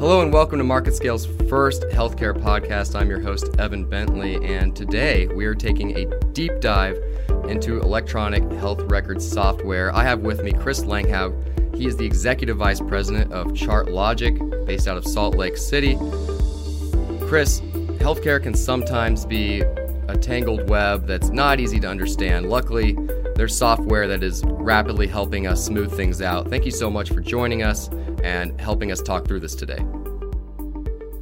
Hello and welcome to MarketScale's first healthcare podcast. I'm your host, Evan Bentley, and today we are taking a deep dive into electronic health record software. I have with me Chris Langhaug. He is the Executive Vice President of ChartLogic, based out of Salt Lake City. Chris, healthcare can sometimes be a tangled web that's not easy to understand. Luckily, there's software that is rapidly helping us smooth things out. Thank you so much for joining us and helping us talk through this today.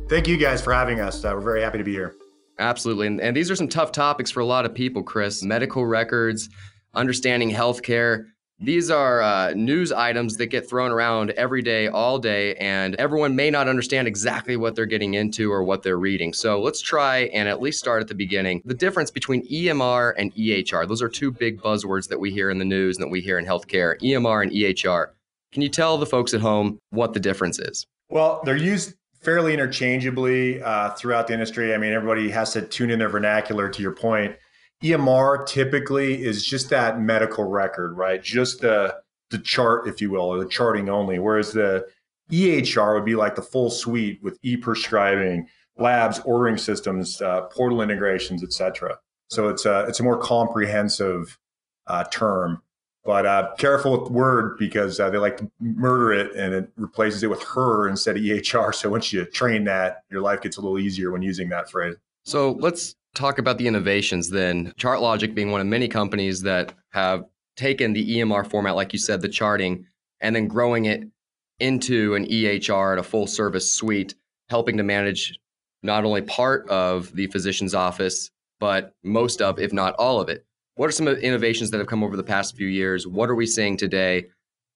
Thank you guys for having us. Uh, we're very happy to be here. Absolutely. And, and these are some tough topics for a lot of people, Chris. Medical records, understanding healthcare. These are uh, news items that get thrown around every day, all day, and everyone may not understand exactly what they're getting into or what they're reading. So let's try and at least start at the beginning. The difference between EMR and EHR, those are two big buzzwords that we hear in the news and that we hear in healthcare EMR and EHR. Can you tell the folks at home what the difference is? Well, they're used fairly interchangeably uh, throughout the industry. I mean, everybody has to tune in their vernacular to your point. EMR typically is just that medical record, right? Just the the chart, if you will, or the charting only. Whereas the EHR would be like the full suite with e-prescribing, labs, ordering systems, uh, portal integrations, et cetera. So it's a it's a more comprehensive uh, term. But uh, careful with the word because uh, they like to murder it and it replaces it with her instead of EHR. So once you train that, your life gets a little easier when using that phrase. So let's talk about the innovations then. ChartLogic being one of many companies that have taken the EMR format, like you said, the charting, and then growing it into an EHR and a full service suite, helping to manage not only part of the physician's office, but most of, if not all of it. What are some the innovations that have come over the past few years? What are we seeing today?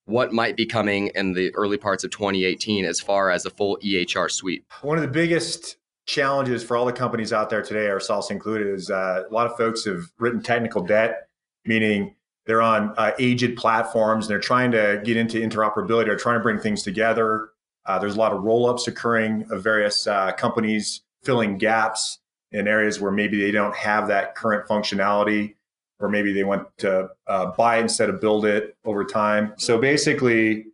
What might be coming in the early parts of 2018 as far as a full EHR suite? One of the biggest challenges for all the companies out there today, ourselves included, is uh, a lot of folks have written technical debt, meaning they're on uh, aged platforms and they're trying to get into interoperability or trying to bring things together. Uh, there's a lot of roll ups occurring of various uh, companies filling gaps in areas where maybe they don't have that current functionality or maybe they want to uh, buy instead of build it over time. So basically,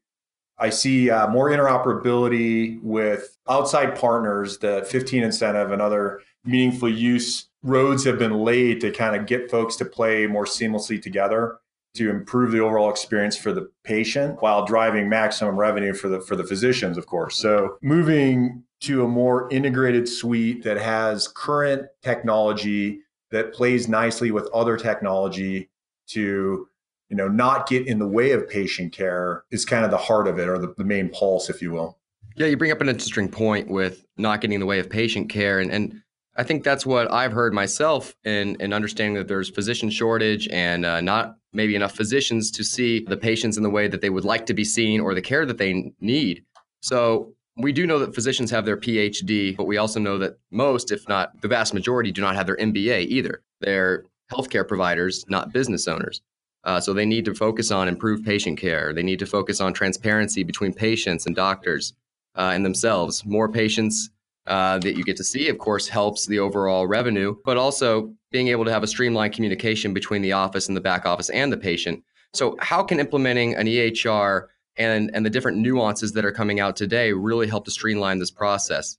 I see uh, more interoperability with outside partners. The 15 incentive and other meaningful use roads have been laid to kind of get folks to play more seamlessly together to improve the overall experience for the patient while driving maximum revenue for the for the physicians of course so moving to a more integrated suite that has current technology that plays nicely with other technology to you know not get in the way of patient care is kind of the heart of it or the, the main pulse if you will. Yeah you bring up an interesting point with not getting in the way of patient care and, and i think that's what i've heard myself in, in understanding that there's physician shortage and uh, not maybe enough physicians to see the patients in the way that they would like to be seen or the care that they need. So we do know that physicians have their PhD, but we also know that most, if not the vast majority, do not have their MBA either. They're healthcare providers, not business owners. Uh, so they need to focus on improved patient care. They need to focus on transparency between patients and doctors uh, and themselves. More patients uh, that you get to see, of course, helps the overall revenue, but also being able to have a streamlined communication between the office and the back office and the patient. So, how can implementing an EHR and and the different nuances that are coming out today really help to streamline this process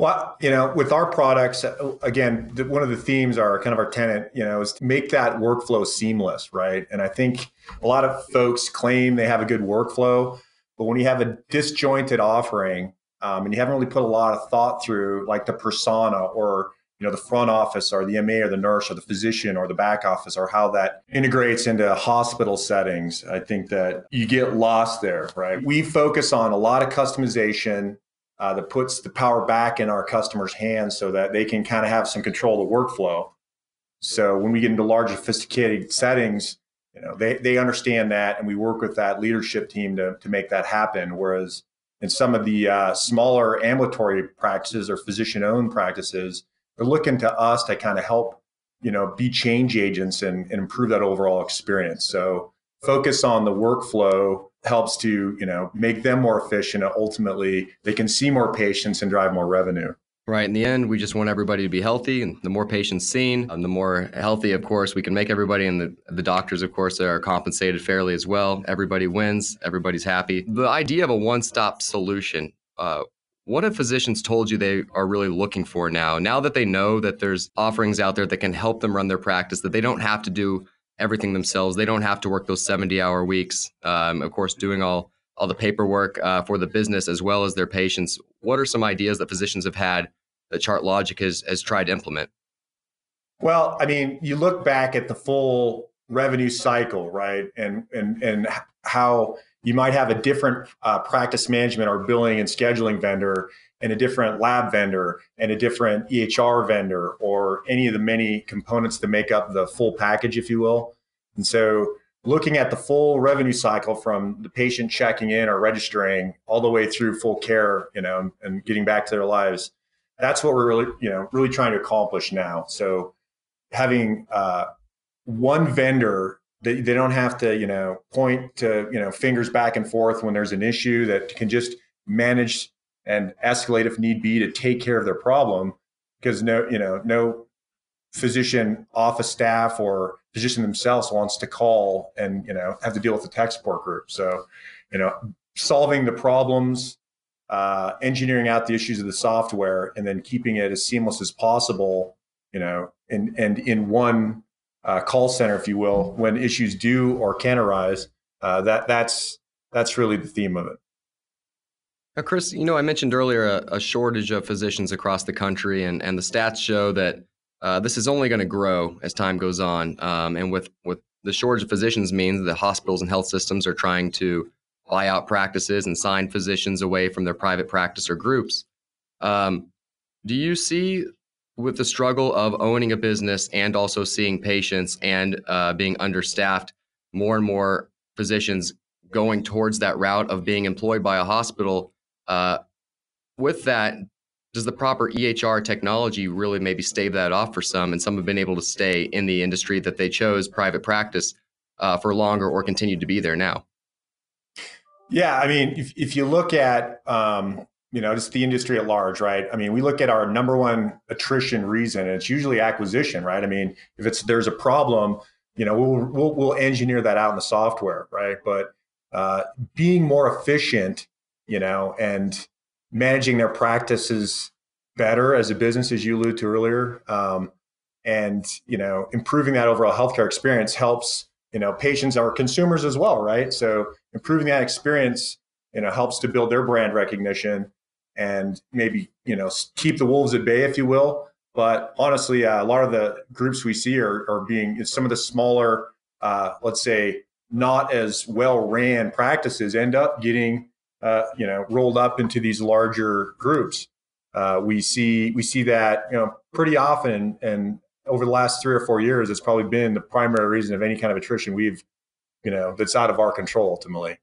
well, you know, with our products, again, one of the themes are kind of our tenant, you know, is to make that workflow seamless, right? And I think a lot of folks claim they have a good workflow, but when you have a disjointed offering um, and you haven't really put a lot of thought through, like the persona or you know the front office or the MA or the nurse or the physician or the back office or how that integrates into hospital settings. I think that you get lost there, right? We focus on a lot of customization uh, that puts the power back in our customers' hands so that they can kind of have some control of the workflow. So when we get into large sophisticated settings, you know, they, they understand that and we work with that leadership team to, to make that happen. Whereas in some of the uh, smaller ambulatory practices or physician owned practices, they're looking to us to kind of help, you know, be change agents and, and improve that overall experience. So focus on the workflow helps to, you know, make them more efficient. And ultimately, they can see more patients and drive more revenue. Right. In the end, we just want everybody to be healthy. And the more patients seen, um, the more healthy, of course, we can make everybody. And the, the doctors, of course, are compensated fairly as well. Everybody wins, everybody's happy. The idea of a one stop solution uh, what have physicians told you they are really looking for now? Now that they know that there's offerings out there that can help them run their practice, that they don't have to do everything themselves, they don't have to work those 70 hour weeks. Um, of course, doing all all the paperwork uh, for the business as well as their patients. What are some ideas that physicians have had that ChartLogic has has tried to implement? Well, I mean, you look back at the full revenue cycle, right, and and and how you might have a different uh, practice management or billing and scheduling vendor and a different lab vendor and a different EHR vendor or any of the many components that make up the full package, if you will. And so looking at the full revenue cycle from the patient checking in or registering all the way through full care, you know, and getting back to their lives. That's what we're really, you know, really trying to accomplish now. So having uh, one vendor they, they don't have to, you know, point to, you know, fingers back and forth when there's an issue that can just manage and escalate if need be to take care of their problem because no, you know, no physician office staff or physician themselves wants to call and, you know, have to deal with the tech support group. So, you know, solving the problems, uh, engineering out the issues of the software and then keeping it as seamless as possible, you know, and, and in one uh, call center, if you will, when issues do or can arise. Uh, that that's that's really the theme of it. Now, Chris, you know, I mentioned earlier a, a shortage of physicians across the country, and and the stats show that uh, this is only going to grow as time goes on. Um, and with with the shortage of physicians means that hospitals and health systems are trying to buy out practices and sign physicians away from their private practice or groups. Um, do you see with the struggle of owning a business and also seeing patients and uh, being understaffed, more and more physicians going towards that route of being employed by a hospital. Uh, with that, does the proper EHR technology really maybe stave that off for some? And some have been able to stay in the industry that they chose, private practice, uh, for longer or continue to be there now. Yeah, I mean, if, if you look at um, you know, just the industry at large, right? I mean, we look at our number one attrition reason, and it's usually acquisition, right? I mean, if it's there's a problem, you know, we'll we'll, we'll engineer that out in the software, right? But uh, being more efficient, you know, and managing their practices better as a business, as you alluded to earlier, um, and you know, improving that overall healthcare experience helps you know patients or consumers as well, right? So improving that experience, you know, helps to build their brand recognition and maybe you know keep the wolves at bay, if you will. But honestly, uh, a lot of the groups we see are, are being some of the smaller, uh, let's say, not as well ran practices end up getting uh, you know rolled up into these larger groups. Uh, we see we see that you know pretty often, and over the last three or four years, it's probably been the primary reason of any kind of attrition we've you know that's out of our control ultimately.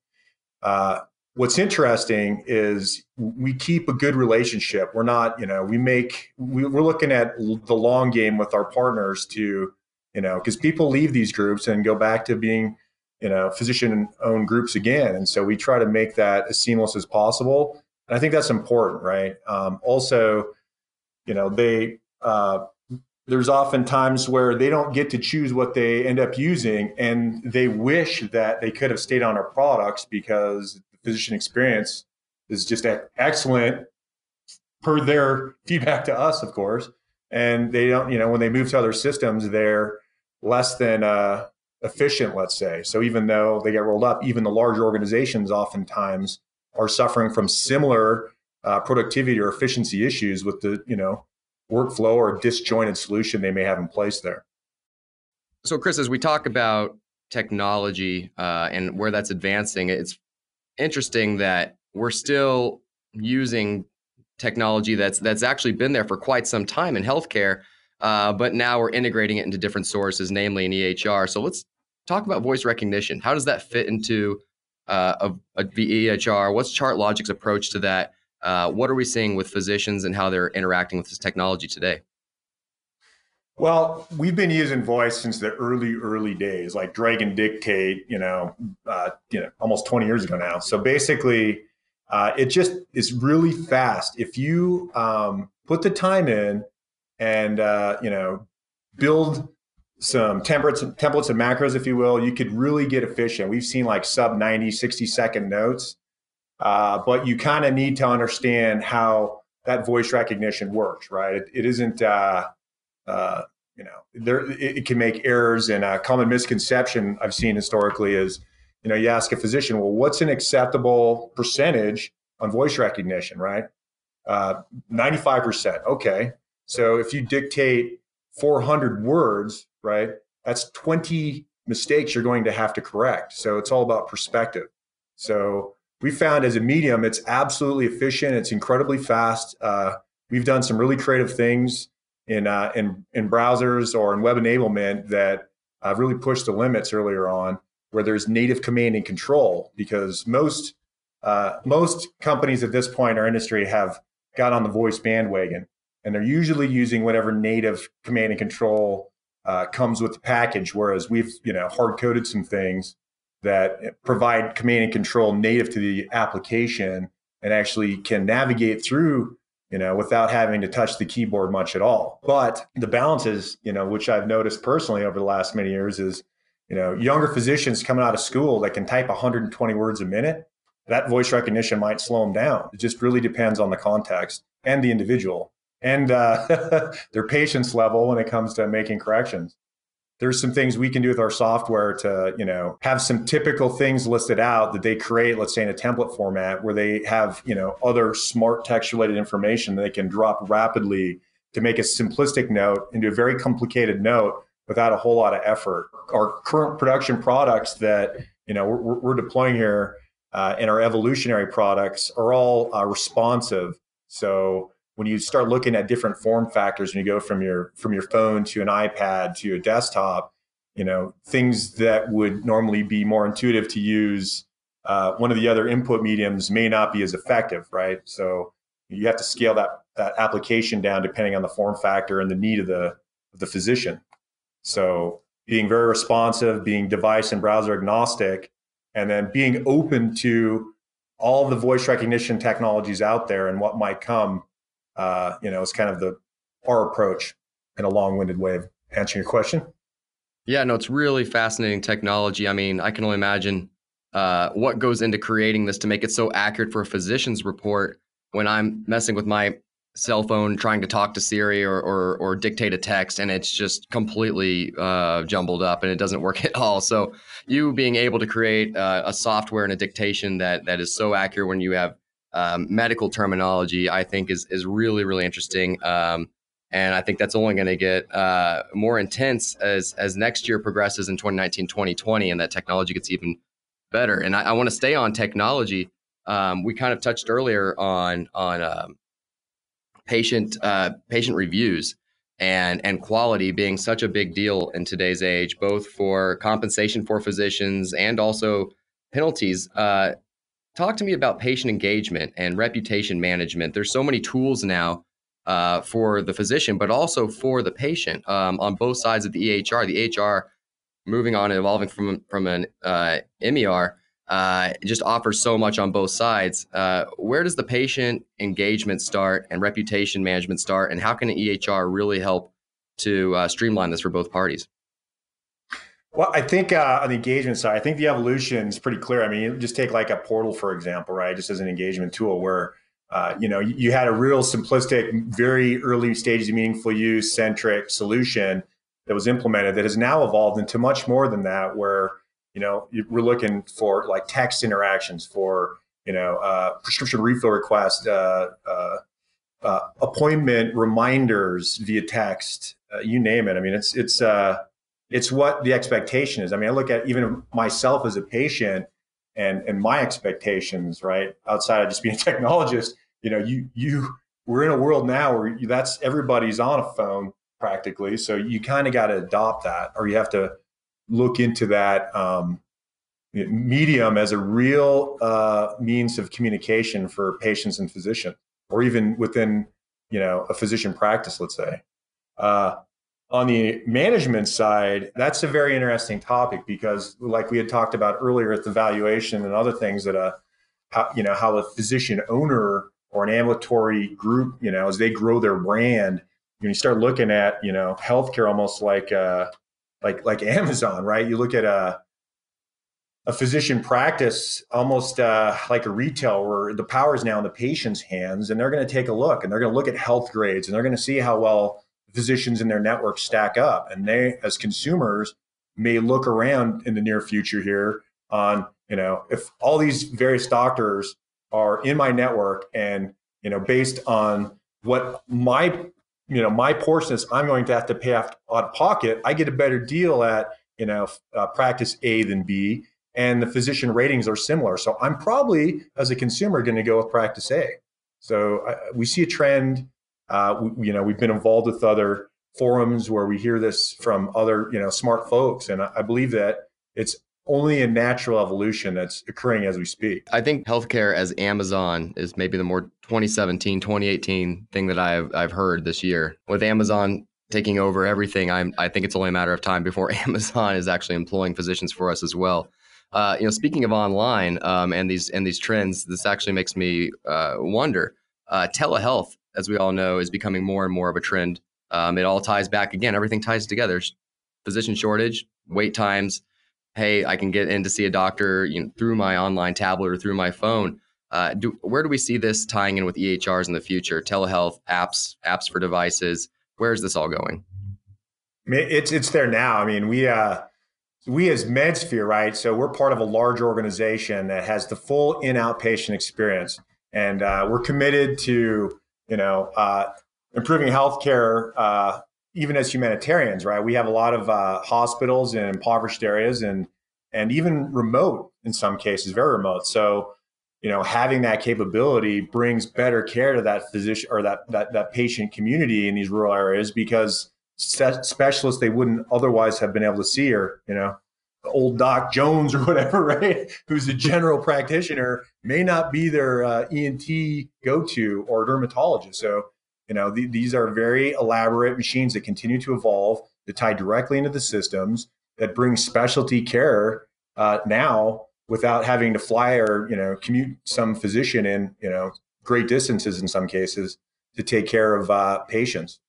Uh, what's interesting is we keep a good relationship. We're not, you know, we make, we, are looking at the long game with our partners to, you know, because people leave these groups and go back to being, you know, physician owned groups again. And so we try to make that as seamless as possible. And I think that's important, right? Um, also, you know, they, uh, there's often times where they don't get to choose what they end up using and they wish that they could have stayed on our products because physician experience is just excellent per their feedback to us, of course. And they don't, you know, when they move to other systems, they're less than uh, efficient, let's say. So even though they get rolled up, even the large organizations oftentimes are suffering from similar uh, productivity or efficiency issues with the, you know, workflow or disjointed solution they may have in place there. So, Chris, as we talk about technology uh, and where that's advancing, it's interesting that we're still using technology that's that's actually been there for quite some time in healthcare, uh, but now we're integrating it into different sources, namely in EHR. So let's talk about voice recognition. How does that fit into uh, a, a, EHR? What's ChartLogic's approach to that? Uh, what are we seeing with physicians and how they're interacting with this technology today? Well, we've been using voice since the early, early days, like Dragon Dictate, you know, uh, you know, almost 20 years ago now. So basically, uh, it just is really fast. If you um, put the time in and, uh, you know, build some templates, templates and macros, if you will, you could really get efficient. We've seen like sub 90, 60 second notes. uh, but you kind of need to understand how that voice recognition works, right? it, it isn't, uh, you know, there it, it, can make errors. And a common misconception I've seen historically is, you know, you ask a physician, well, what's an acceptable percentage on voice recognition, right? Uh, 95%. Okay. So if you dictate 400 words, right, that's 20 mistakes you're going to have to correct. So it's all about perspective. So we found as a medium, it's absolutely efficient. It's incredibly fast. Uh, we've done some really creative things in, uh, in, in browsers or in web enablement that uh, really pushed the limits earlier on where there's native command and control because most, uh, most companies at this point in our industry have got on the voice bandwagon and they're usually using whatever native command and control uh, comes with the package. Whereas we've, you know, hard coded some things that provide command and control native to the application and actually can navigate through you know without having to touch the keyboard much at all. But the balances you know which i've noticed personally over the last many years is you know younger physicians coming out of school that can type 120 words a minute that voice recognition might slow them down. It just really depends on the context and the individual and uh, their patience level when it comes to making corrections there's some things we can do with our software to you know have some typical things listed out that they create let's say in a template format where they have you know other smart text related information that they can drop rapidly to make a simplistic note into a very complicated note without a whole lot of effort. Our current production products that you know we're, we're deploying here uh, and our evolutionary products are all uh, responsive. So when you start looking at different form factors and you go from your from your phone to an ipad to a desktop you know things that would normally be more intuitive to use uh, one of the other input mediums may not be as effective right? So you have to scale that that application down depending on the form factor and the need of the of the physician. So being very responsive being device and browser agnostic and then being open to all the voice recognition technologies out there and what might come uh, you know, it's kind of the our approach in a long-winded way of answering your question. Yeah, no, it's really fascinating technology. I mean, I can only imagine uh, what goes into creating this to make it so accurate for a physician's report when I'm messing with my cell phone trying to talk to Siri or, or, or dictate a text and it's just completely uh, jumbled up and it doesn't work at all. So you being able to create uh, a software and a dictation that that is so accurate when you have um, medical terminology, I think is is really really interesting. Um, and I think that's only going to get uh, more intense as as next year progresses in 2019, 2020, and that technology gets even better. And I, I want to stay on technology. Um, we kind of touched earlier on on um, patient uh, patient reviews and and quality being such a big deal in today's age, both for compensation for physicians and also penalties. Uh, talk to me about patient engagement and reputation management. There's so many tools now uh, for the physician, but also for the patient um, on both sides of the EHR. The EHR moving on and evolving from from an uh, MER uh, just offers so much on both sides. Uh, where does the patient engagement start and reputation management start, and how can an EHR really help to uh, streamline this for both parties? Well, I think uh, on the engagement side, I think the evolution is pretty clear. I mean, just take like a portal, for example, right? Just as an engagement tool where, uh, you know, you had a real simplistic, very early stages of meaningful use centric solution that was implemented that has now evolved into much more than that, where, you know, we're looking for like text interactions for, you know, uh, prescription refill requests, uh, uh, uh, appointment reminders via text, you name it. I mean, it's, it's, it's what the expectation is. I mean, I look at even myself as a patient and and my expectations, right? Outside of just being a technologist, you know, you you we're in a world now where you, that's everybody's on a phone practically, so you kind of got to adopt that, or you have to look into that um, medium as a real uh, means of communication for patients and physicians, or even within you know a physician practice, let's say. Uh, on the management side, that's a very interesting topic because, like we had talked about earlier, at the valuation and other things that a, you know, how a physician owner or an ambulatory group, you know, as they grow their brand, when you start looking at, you know, healthcare almost like, uh, like like Amazon, right? You look at a a physician practice almost uh, like a retail where the power is now in the patient's hands and they're going to take a look and they're going to look at health grades and they're going to see how well physicians in their network stack up and they as consumers may look around in the near future here on you know if all these various doctors are in my network and you know based on what my you know my portion is i'm going to have to pay out of pocket i get a better deal at you know uh, practice a than b and the physician ratings are similar. So i'm probably as a consumer going to go with practice a. So uh, we see a trend uh, we, you know we've been involved with other forums where we hear this from other you know smart folks and I, I believe that it's only a natural evolution that's occurring as we speak. I think healthcare as Amazon is maybe the more 2017, 2018 thing that I've I've heard this year. With Amazon taking over everything, I'm I think it's only a matter of time before Amazon is actually employing physicians for us as well. Uh, you know, speaking of online um, and these and these trends, this actually makes me uh, wonder. Uh, telehealth, as we all know, is becoming more and more of a trend. Um, it all ties back again. Everything ties together. Physician shortage, wait times, hey, I can get in to see a doctor you know, through my online tablet or through my phone. Uh, do, where do we see this tying in with EHRs in the future? Telehealth apps, apps for devices. Where is this all going? It's it's there now. I mean, we uh, we as MedSphere, right? So we're part of a large organization that has the full in outpatient experience, and uh, we're committed to you know uh, improving healthcare uh, even as humanitarians, right? We have a lot of uh, hospitals in impoverished areas and and even remote in some cases, very remote. So, you know, having that capability brings better care to that physician or that that that patient community in these rural areas because specialists they wouldn't otherwise have been able to see or you know old doc jones or whatever right who's a general practitioner may not be their uh, ent go-to or dermatologist so you know, th- these are very elaborate machines that continue to evolve, that tie directly into the systems, that bring specialty care uh, now without having to fly or you know commute some physician in you know great distances in some cases to take care of uh, patients.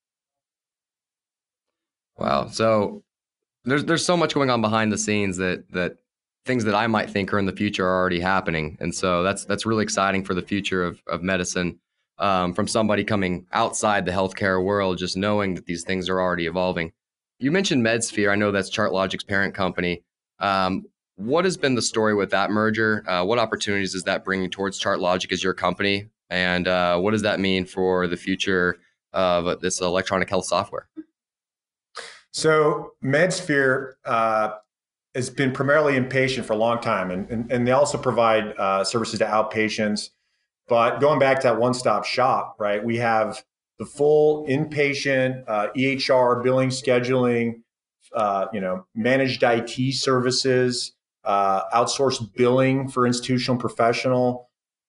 Wow. So there's there's so much going on behind the scenes that that things that I might think are in the future are already happening, and so that's that's really exciting for the future of of medicine um, from somebody coming outside the healthcare world, just knowing that these things are already evolving. You mentioned MedSphere. I know that's ChartLogic's parent company. Um, what has been the story with that merger? Uh, what opportunities is that bringing towards ChartLogic as your company? And uh, what does that mean for the future of this electronic health software? So, MedSphere uh, has been primarily inpatient for a long time, and, and, and they also provide uh, services to outpatients but going back to that one stop shop, right? We have the full inpatient uh, EHR billing, scheduling, uh, you know, managed IT services, uh, outsourced billing for institutional professional,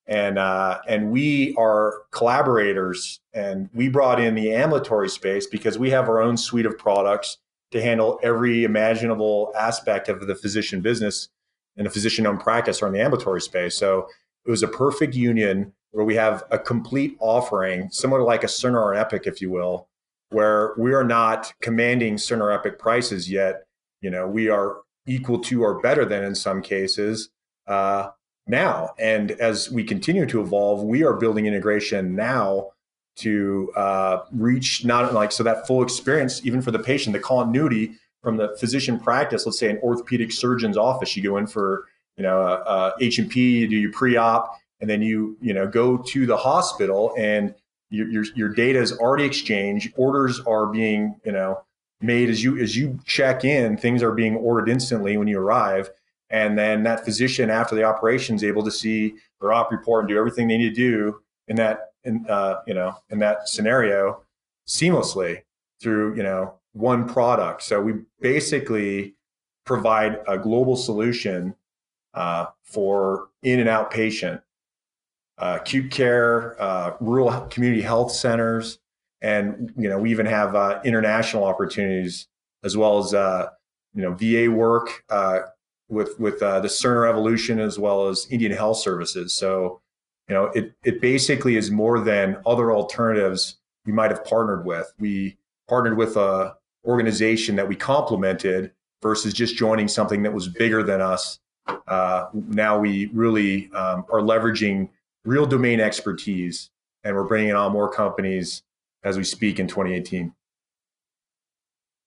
and uh, and we are collaborators. And we brought in the ambulatory space because we have our own suite of products to handle every imaginable aspect of the physician business in a physician-owned practice or in the ambulatory space. So it was a perfect union where we have a complete offering, similar to like a Cerner or an Epic, if you will, where we are not commanding Cerner Epic prices yet. You know, we are equal to or better than in some cases uh, now. And as we continue to evolve, we are building integration now to uh, reach not like so that full experience, even for the patient, the continuity from the physician practice. Let's say an orthopedic surgeon's office, you go in for you know, uh, H&P, do your pre-op, and then you, you know, go to the hospital and your, your, your data is already exchanged. Orders are being, you know, made as you, as you check in, things are being ordered instantly when you arrive. And then that physician after the operation is able to see their op report and do everything they need to do in that, in, uh, you know, in that scenario seamlessly through, you know, one product. So we basically provide a global solution uh, for in and outpatient, uh, acute care, uh, rural community health centers, and you know we even have uh, international opportunities as well as uh, you know VA work uh, with with the Cerner Evolution as well as Indian Health Services. So you know it it basically is more than other alternatives we might have partnered with. We partnered with a organization that we complemented versus just joining something that was bigger than us uh, now we really um, are leveraging real domain expertise, and we're bringing on more companies as we speak in 2018.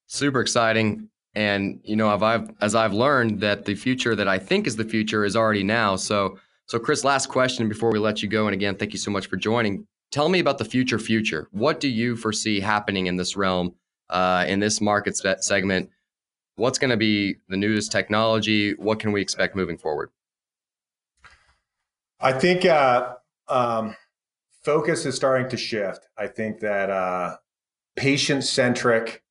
Super exciting. And you know, I've, as I've learned that the future that I think is the future is already now. So, so Chris, last question before we let you go. And again, thank you so much for joining. Tell me about the future. Future. What do you foresee happening in this realm, uh, in this market segment? What's going to be the newest technology? What can we expect moving forward? I think uh, um, focus is starting to shift. I think that uh, patient centric,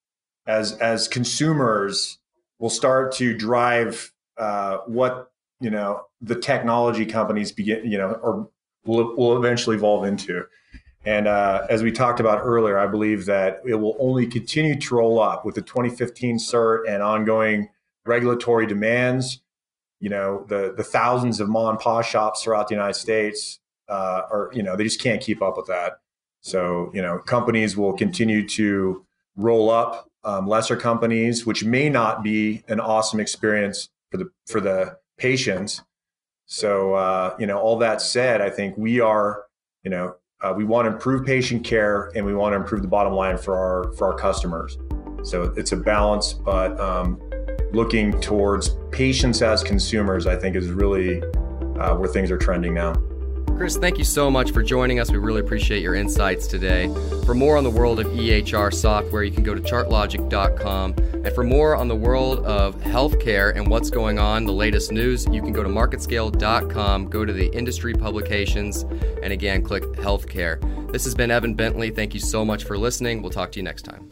as as consumers, will start to drive uh, what you know the technology companies begin you know or will will eventually evolve into. And uh, as we talked about earlier, I believe that it will only continue to roll up with the 2015 cert and ongoing regulatory demands. You know, the the thousands of mom and shops throughout the United States uh, are, you know, they just can't keep up with that. So, you know, companies will continue to roll up um, lesser companies, which may not be an awesome experience for the for the patients. So, uh, you know, all that said, I think we are, you know, uh, we want to improve patient care and we want to improve the bottom line for our for our customers. So it's a balance, but um, looking towards patients as consumers, I think, is really uh, where things are trending now. Chris, thank you so much for joining us. We really appreciate your insights today. For more on the world of EHR software, you can go to chartlogic.com. And for more on the world of healthcare and what's going on, the latest news, you can go to marketscale.com, go to the industry publications, and again, click healthcare. This has been Evan Bentley. Thank you so much for listening. We'll talk to you next time.